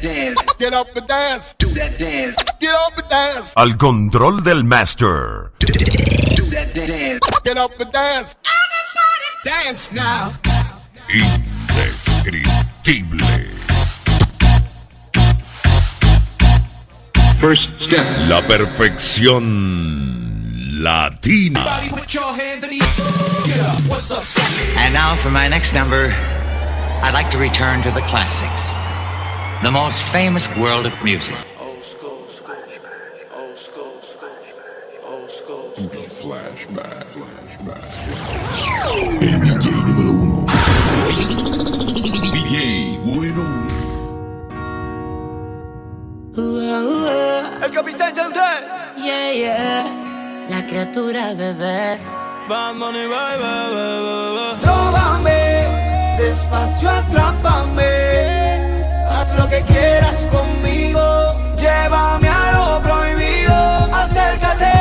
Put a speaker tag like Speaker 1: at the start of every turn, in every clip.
Speaker 1: dance. Get up and dance. Do that dance. Get up and dance.
Speaker 2: Al control del master.
Speaker 1: Do, do that dance. Get up and dance. Everybody dance now.
Speaker 2: Indescriptible.
Speaker 3: First step.
Speaker 2: La perfección latina.
Speaker 4: And now for my next number, I'd like to return to the classics the most famous world of music.
Speaker 3: El
Speaker 5: capitán Yandel.
Speaker 6: Yeah, yeah. La criatura bebé.
Speaker 5: Bad Money, bye, bye, bye, bye. Róbame, despacio atrápame. que quieras conmigo. Llévame a lo prohibido, acércate.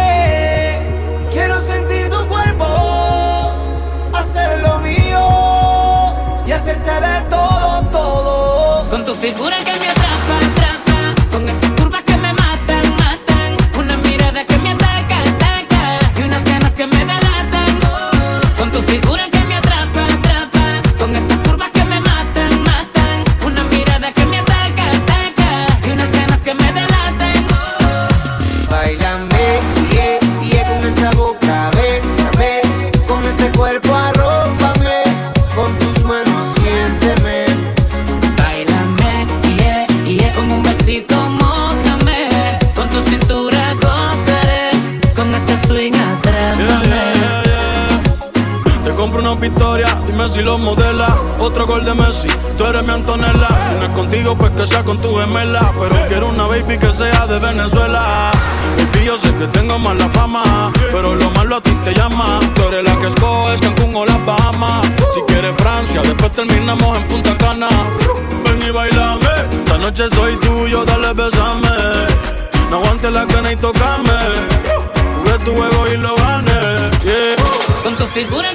Speaker 5: Quiero sentir tu cuerpo, hacer lo mío y hacerte de todo, todo.
Speaker 6: Con tu figura que
Speaker 7: Фигура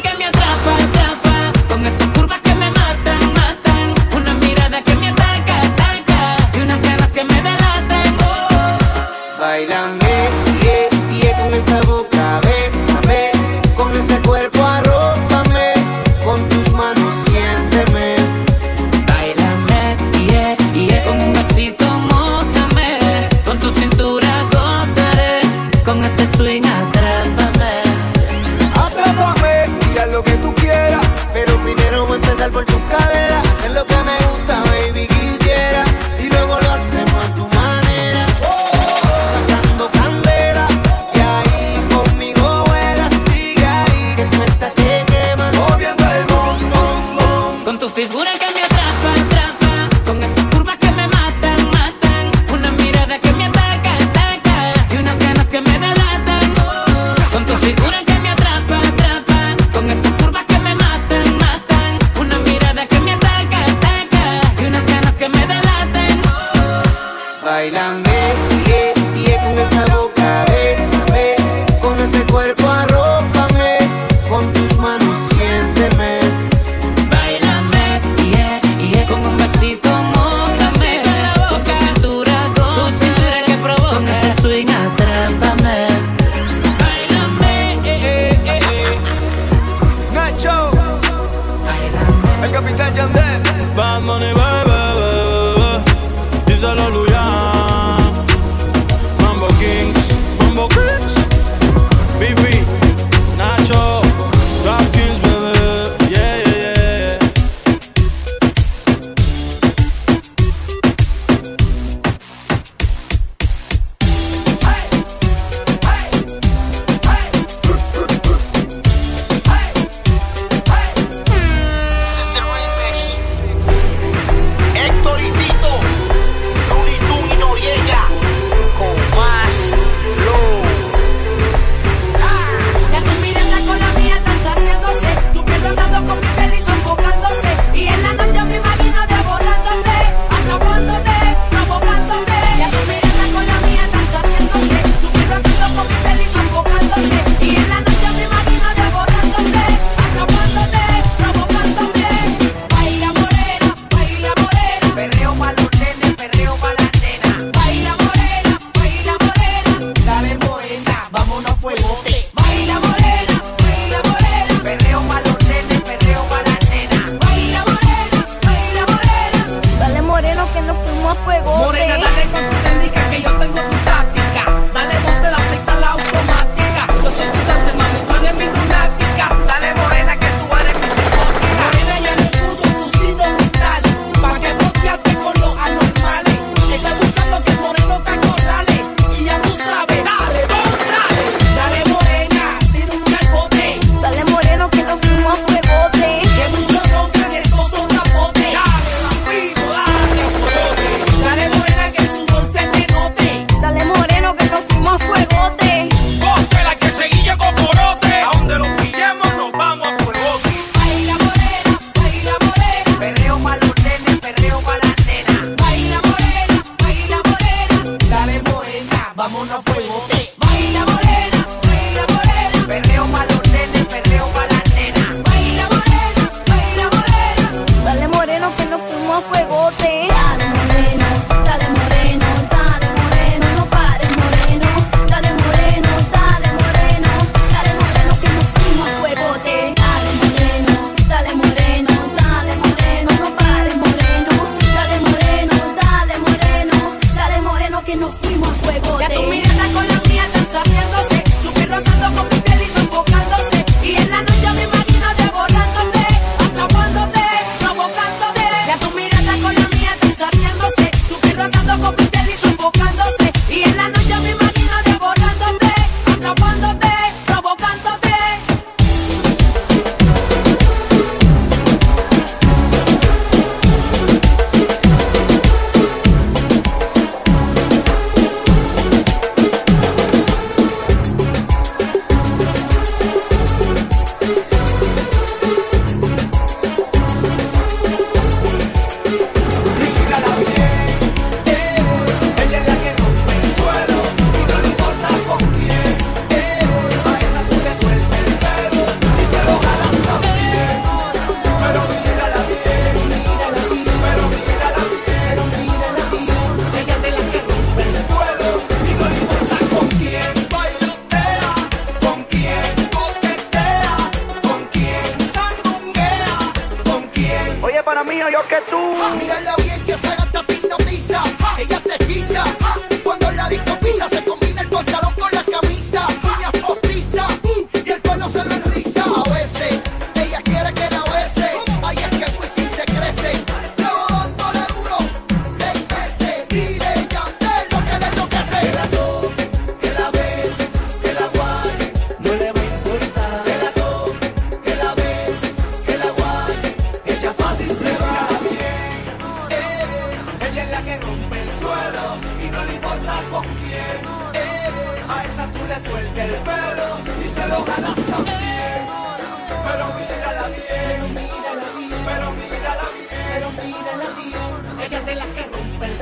Speaker 7: Ella es de las que rompe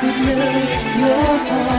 Speaker 6: could melt your
Speaker 7: heart.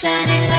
Speaker 7: Shining